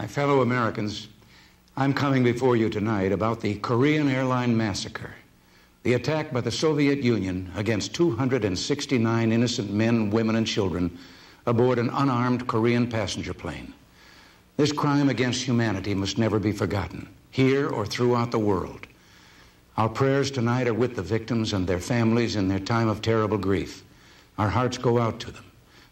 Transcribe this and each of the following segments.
My fellow Americans, I'm coming before you tonight about the Korean Airline Massacre, the attack by the Soviet Union against 269 innocent men, women, and children aboard an unarmed Korean passenger plane. This crime against humanity must never be forgotten, here or throughout the world. Our prayers tonight are with the victims and their families in their time of terrible grief. Our hearts go out to them,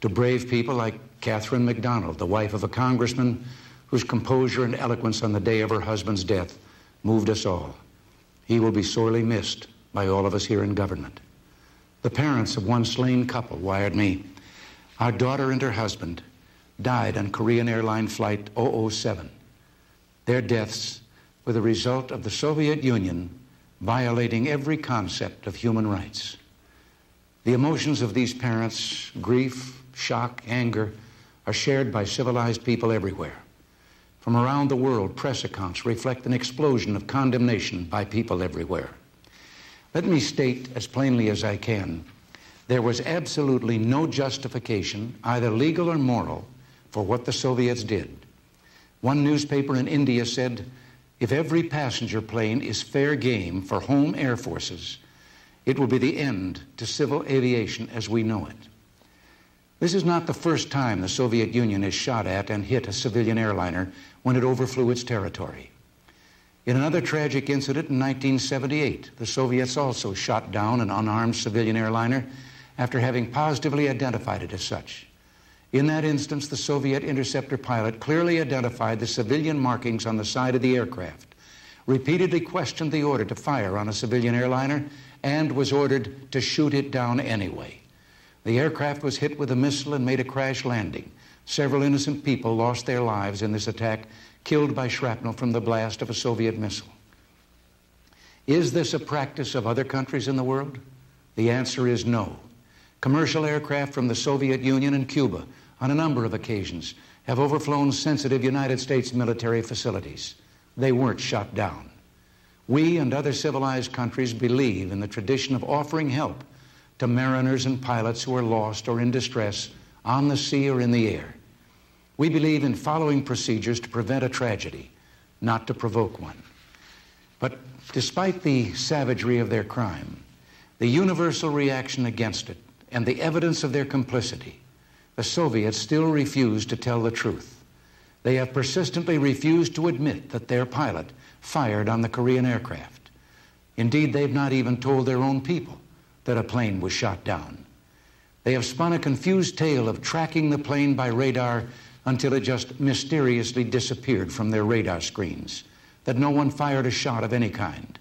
to brave people like Catherine McDonald, the wife of a congressman whose composure and eloquence on the day of her husband's death moved us all. He will be sorely missed by all of us here in government. The parents of one slain couple wired me, our daughter and her husband died on Korean Airline Flight 007. Their deaths were the result of the Soviet Union violating every concept of human rights. The emotions of these parents, grief, shock, anger, are shared by civilized people everywhere. From around the world, press accounts reflect an explosion of condemnation by people everywhere. Let me state as plainly as I can there was absolutely no justification, either legal or moral, for what the Soviets did. One newspaper in India said if every passenger plane is fair game for home air forces, it will be the end to civil aviation as we know it. This is not the first time the Soviet Union has shot at and hit a civilian airliner when it overflew its territory. In another tragic incident in 1978, the Soviets also shot down an unarmed civilian airliner after having positively identified it as such. In that instance, the Soviet interceptor pilot clearly identified the civilian markings on the side of the aircraft, repeatedly questioned the order to fire on a civilian airliner, and was ordered to shoot it down anyway. The aircraft was hit with a missile and made a crash landing. Several innocent people lost their lives in this attack, killed by shrapnel from the blast of a Soviet missile. Is this a practice of other countries in the world? The answer is no. Commercial aircraft from the Soviet Union and Cuba, on a number of occasions, have overflown sensitive United States military facilities. They weren't shot down. We and other civilized countries believe in the tradition of offering help to mariners and pilots who are lost or in distress on the sea or in the air. We believe in following procedures to prevent a tragedy, not to provoke one. But despite the savagery of their crime, the universal reaction against it, and the evidence of their complicity, the Soviets still refuse to tell the truth. They have persistently refused to admit that their pilot fired on the Korean aircraft. Indeed, they've not even told their own people that a plane was shot down. They have spun a confused tale of tracking the plane by radar until it just mysteriously disappeared from their radar screens, that no one fired a shot of any kind.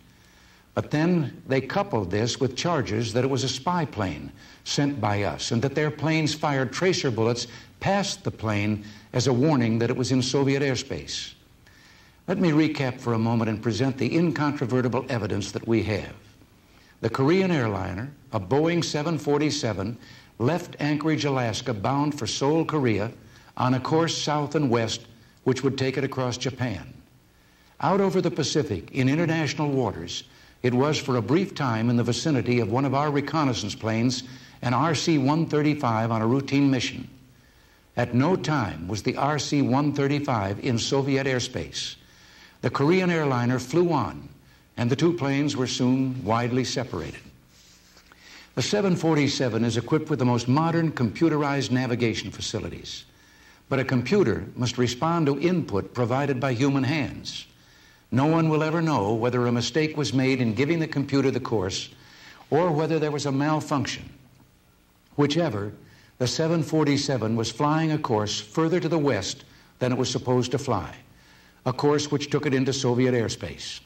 But then they coupled this with charges that it was a spy plane sent by us and that their planes fired tracer bullets past the plane as a warning that it was in Soviet airspace. Let me recap for a moment and present the incontrovertible evidence that we have. The Korean airliner, a Boeing 747, left Anchorage, Alaska, bound for Seoul, Korea, on a course south and west which would take it across Japan. Out over the Pacific, in international waters, it was for a brief time in the vicinity of one of our reconnaissance planes, an RC 135, on a routine mission. At no time was the RC 135 in Soviet airspace. The Korean airliner flew on and the two planes were soon widely separated. The 747 is equipped with the most modern computerized navigation facilities, but a computer must respond to input provided by human hands. No one will ever know whether a mistake was made in giving the computer the course or whether there was a malfunction. Whichever, the 747 was flying a course further to the west than it was supposed to fly, a course which took it into Soviet airspace.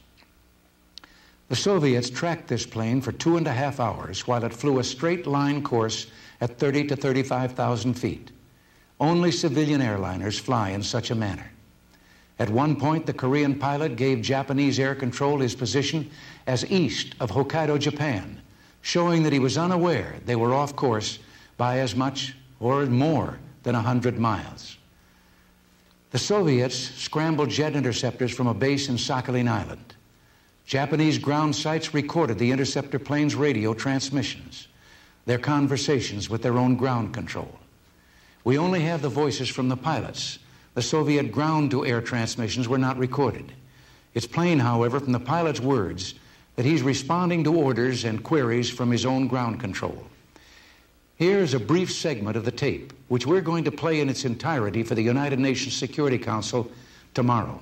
The Soviets tracked this plane for two and a half hours while it flew a straight line course at 30 to 35,000 feet. Only civilian airliners fly in such a manner. At one point, the Korean pilot gave Japanese air control his position as east of Hokkaido, Japan, showing that he was unaware they were off course by as much or more than 100 miles. The Soviets scrambled jet interceptors from a base in Sakhalin Island. Japanese ground sites recorded the interceptor plane's radio transmissions, their conversations with their own ground control. We only have the voices from the pilots, The Soviet ground to air transmissions were not recorded. It's plain, however, from the pilot's words that he's responding to orders and queries from his own ground control. Here's a brief segment of the tape, which we're going to play in its entirety for the United Nations Security Council tomorrow.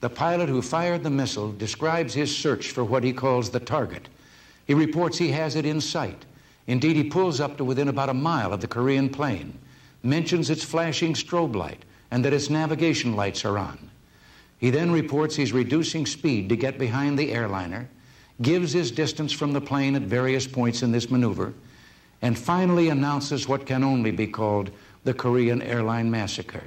the pilot who fired the missile describes his search for what he calls the target. He reports he has it in sight. Indeed, he pulls up to within about a mile of the Korean plane, mentions its flashing strobe light and that its navigation lights are on. He then reports he's reducing speed to get behind the airliner, gives his distance from the plane at various points in this maneuver, and finally announces what can only be called the Korean airline massacre.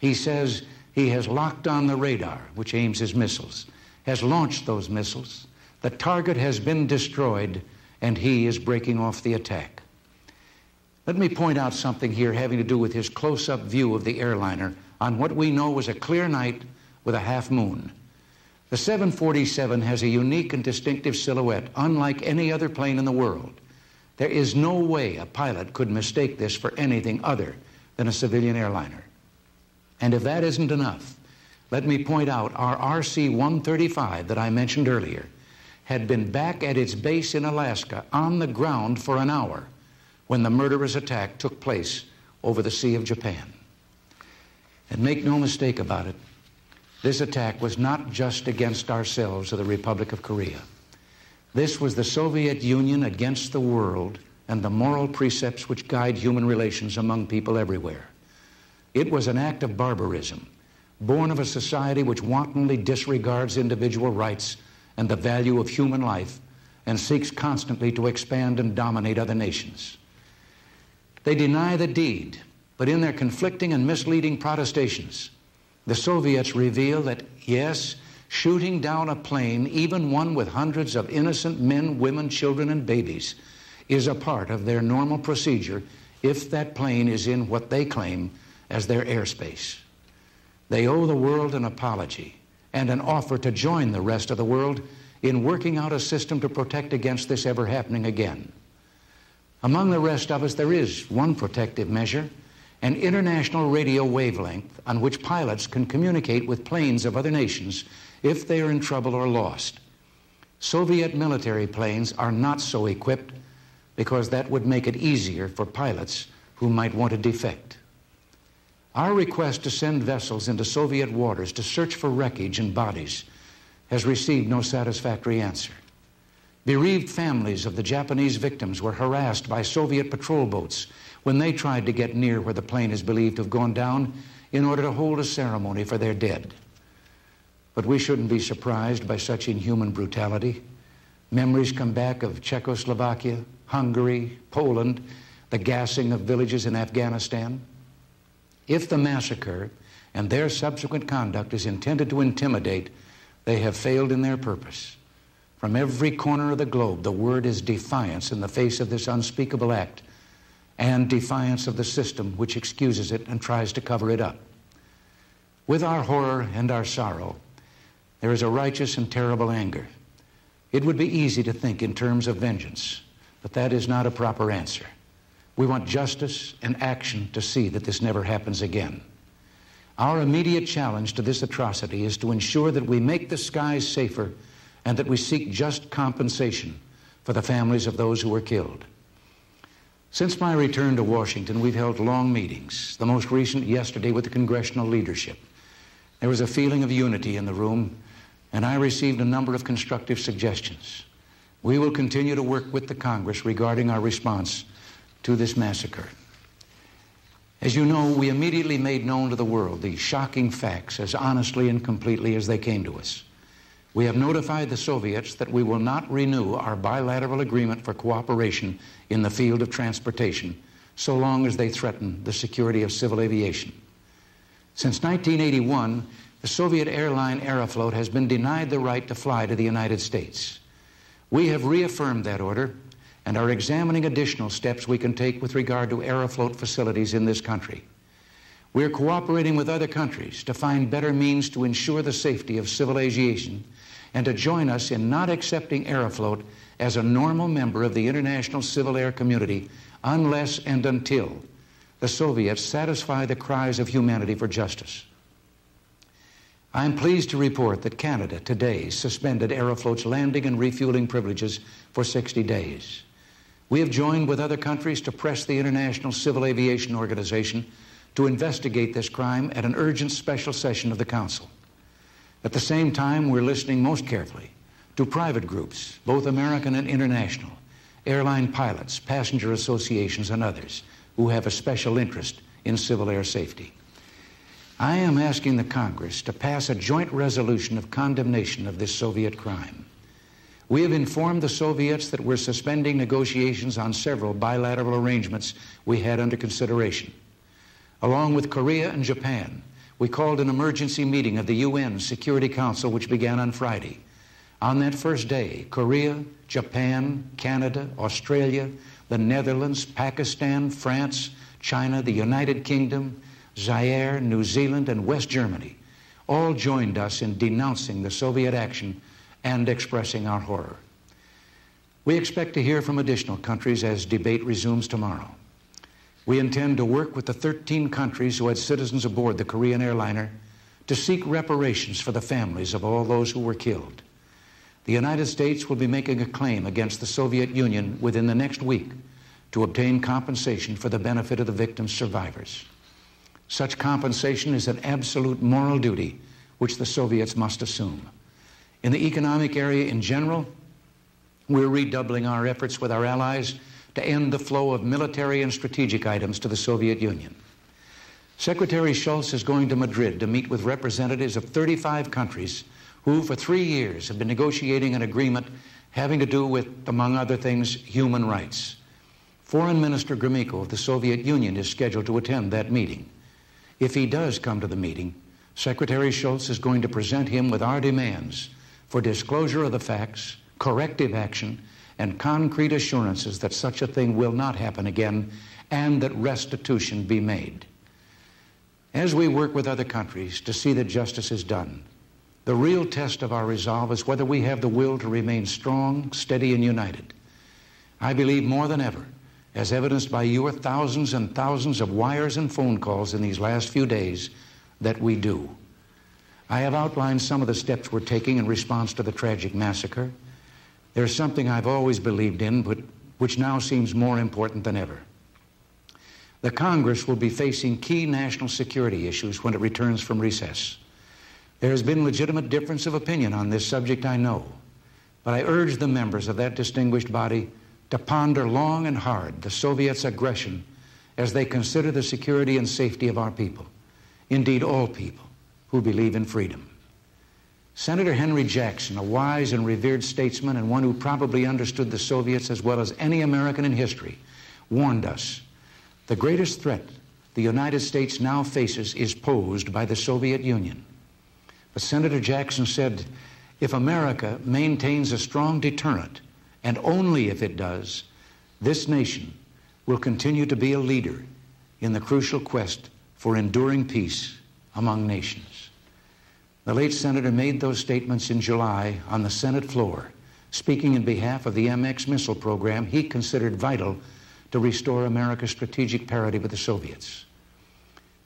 He says he has locked on the radar, which aims his missiles, has launched those missiles, the target has been destroyed, and he is breaking off the attack. Let me point out something here having to do with his close up view of the airliner on what we know was a clear night with a half moon. The 747 has a unique and distinctive silhouette, unlike any other plane in the world. There is no way a pilot could mistake this for anything other than a civilian airliner. And if that isn't enough, let me point out our RC 135 that I mentioned earlier had been back at its base in Alaska on the ground for an hour when the murderous attack took place over the Sea of Japan. And make no mistake about it, this attack was not just against ourselves or the Republic of Korea. This was the Soviet Union against the world and the moral precepts which guide human relations among people everywhere. It was an act of barbarism, born of a society which wantonly disregards individual rights and the value of human life and seeks constantly to expand and dominate other nations. They deny the deed, but in their conflicting and misleading protestations, the Soviets reveal that, yes, shooting down a plane, even one with hundreds of innocent men, women, children, and babies, is a part of their normal procedure if that plane is in what they claim as their airspace. They owe the world an apology and an offer to join the rest of the world in working out a system to protect against this ever happening again. Among the rest of us, there is one protective measure an international radio wavelength on which pilots can communicate with planes of other nations if they are in trouble or lost. Soviet military planes are not so equipped because that would make it easier for pilots who might want to defect. Our request to send vessels into Soviet waters to search for wreckage and bodies has received no satisfactory answer. Bereaved families of the Japanese victims were harassed by Soviet patrol boats when they tried to get near where the plane is believed to have gone down in order to hold a ceremony for their dead. But we shouldn't be surprised by such inhuman brutality. Memories come back of Czechoslovakia, Hungary, Poland, the gassing of villages in Afghanistan. If the massacre and their subsequent conduct is intended to intimidate, they have failed in their purpose. From every corner of the globe, the word is defiance in the face of this unspeakable act and defiance of the system which excuses it and tries to cover it up. With our horror and our sorrow, there is a righteous and terrible anger. It would be easy to think in terms of vengeance, but that is not a proper answer. We want justice and action to see that this never happens again. Our immediate challenge to this atrocity is to ensure that we make the skies safer and that we seek just compensation for the families of those who were killed. Since my return to Washington, we've held long meetings, the most recent yesterday with the congressional leadership. There was a feeling of unity in the room, and I received a number of constructive suggestions. We will continue to work with the Congress regarding our response to this massacre. As you know, we immediately made known to the world the shocking facts as honestly and completely as they came to us. We have notified the Soviets that we will not renew our bilateral agreement for cooperation in the field of transportation so long as they threaten the security of civil aviation. Since 1981, the the Soviet airline Aeroflot has been denied the right to fly to the United States. We have reaffirmed that order and are examining additional steps we can take with regard to Aeroflot facilities in this country. We're cooperating with other countries to find better means to ensure the safety of civil aviation and to join us in not accepting Aeroflot as a normal member of the international civil air community unless and until the Soviets satisfy the cries of humanity for justice. I'm pleased to report that Canada today suspended Aeroflot's landing and refueling privileges for 60 days. We have joined with other countries to press the International Civil Aviation Organization to investigate this crime at an urgent special session of the Council. At the same time, we're listening most carefully to private groups, both American and international, airline pilots, passenger associations, and others who have a special interest in civil air safety. I am asking the Congress to pass a joint resolution of condemnation of this Soviet crime. We have informed the Soviets that we're suspending negotiations on several bilateral arrangements we had under consideration. Along with Korea and Japan, we called an emergency meeting of the UN Security Council, which began on Friday. On that first day, Korea, Japan, Canada, Australia, the Netherlands, Pakistan, France, China, the United Kingdom, Zaire, New Zealand, and West Germany all joined us in denouncing the Soviet action and expressing our horror. We expect to hear from additional countries as debate resumes tomorrow. We intend to work with the 13 countries who had citizens aboard the Korean airliner to seek reparations for the families of all those who were killed. The United States will be making a claim against the Soviet Union within the next week to obtain compensation for the benefit of the victims' survivors. Such compensation is an absolute moral duty which the Soviets must assume. In the economic area in general, we're redoubling our efforts with our allies to end the flow of military and strategic items to the Soviet Union. Secretary Shultz is going to Madrid to meet with representatives of 35 countries who, for three years, have been negotiating an agreement having to do with, among other things, human rights. Foreign Minister Gromyko of the Soviet Union is scheduled to attend that meeting. If he does come to the meeting, Secretary Shultz is going to present him with our demands for disclosure of the facts, corrective action, and concrete assurances that such a thing will not happen again and that restitution be made. As we work with other countries to see that justice is done, the real test of our resolve is whether we have the will to remain strong, steady, and united. I believe more than ever, as evidenced by your thousands and thousands of wires and phone calls in these last few days, that we do. I have outlined some of the steps we're taking in response to the tragic massacre. There's something I've always believed in, but which now seems more important than ever. The Congress will be facing key national security issues when it returns from recess. There has been legitimate difference of opinion on this subject, I know, but I urge the members of that distinguished body to ponder long and hard the Soviets' aggression as they consider the security and safety of our people, indeed all people who believe in freedom. Senator Henry Jackson, a wise and revered statesman and one who probably understood the Soviets as well as any American in history, warned us the greatest threat the United States now faces is posed by the Soviet Union. But Senator Jackson said, if America maintains a strong deterrent, and only if it does, this nation will continue to be a leader in the crucial quest for enduring peace among nations. The late senator made those statements in July on the Senate floor, speaking in behalf of the MX missile program he considered vital to restore America's strategic parity with the Soviets.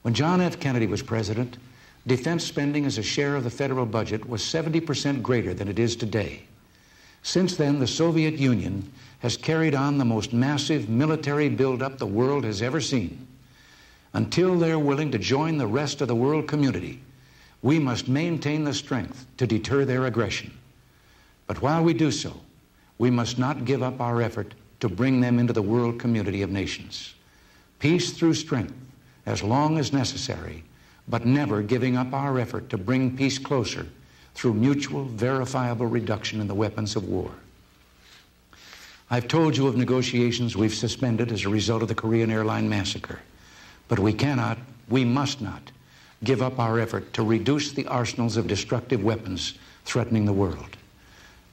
When John F. Kennedy was president, defense spending as a share of the federal budget was 70% greater than it is today. Since then, the Soviet Union has carried on the most massive military buildup the world has ever seen. Until they're willing to join the rest of the world community, we must maintain the strength to deter their aggression. But while we do so, we must not give up our effort to bring them into the world community of nations. Peace through strength, as long as necessary, but never giving up our effort to bring peace closer through mutual, verifiable reduction in the weapons of war. I've told you of negotiations we've suspended as a result of the Korean airline massacre. But we cannot, we must not, give up our effort to reduce the arsenals of destructive weapons threatening the world.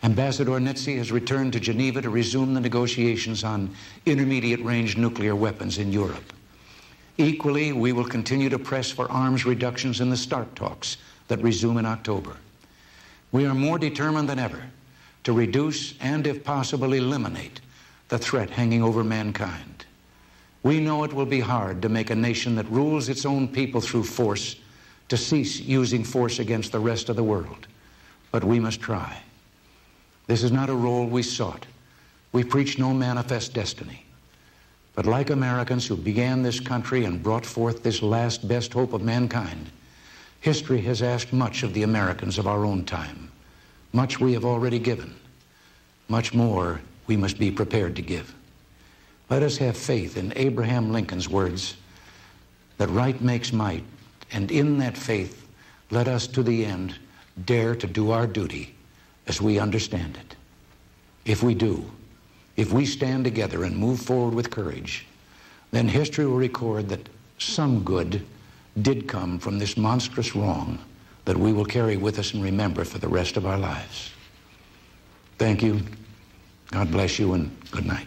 Ambassador Nitze has returned to Geneva to resume the negotiations on intermediate range nuclear weapons in Europe. Equally, we will continue to press for arms reductions in the START talks that resume in October. We are more determined than ever to reduce and, if possible, eliminate the threat hanging over mankind. We know it will be hard to make a nation that rules its own people through force to cease using force against the rest of the world. But we must try. This is not a role we sought. We preach no manifest destiny. But like Americans who began this country and brought forth this last best hope of mankind, history has asked much of the Americans of our own time. Much we have already given. Much more we must be prepared to give. Let us have faith in Abraham Lincoln's words that right makes might, and in that faith, let us to the end dare to do our duty as we understand it. If we do, if we stand together and move forward with courage, then history will record that some good did come from this monstrous wrong that we will carry with us and remember for the rest of our lives. Thank you. God bless you and good night.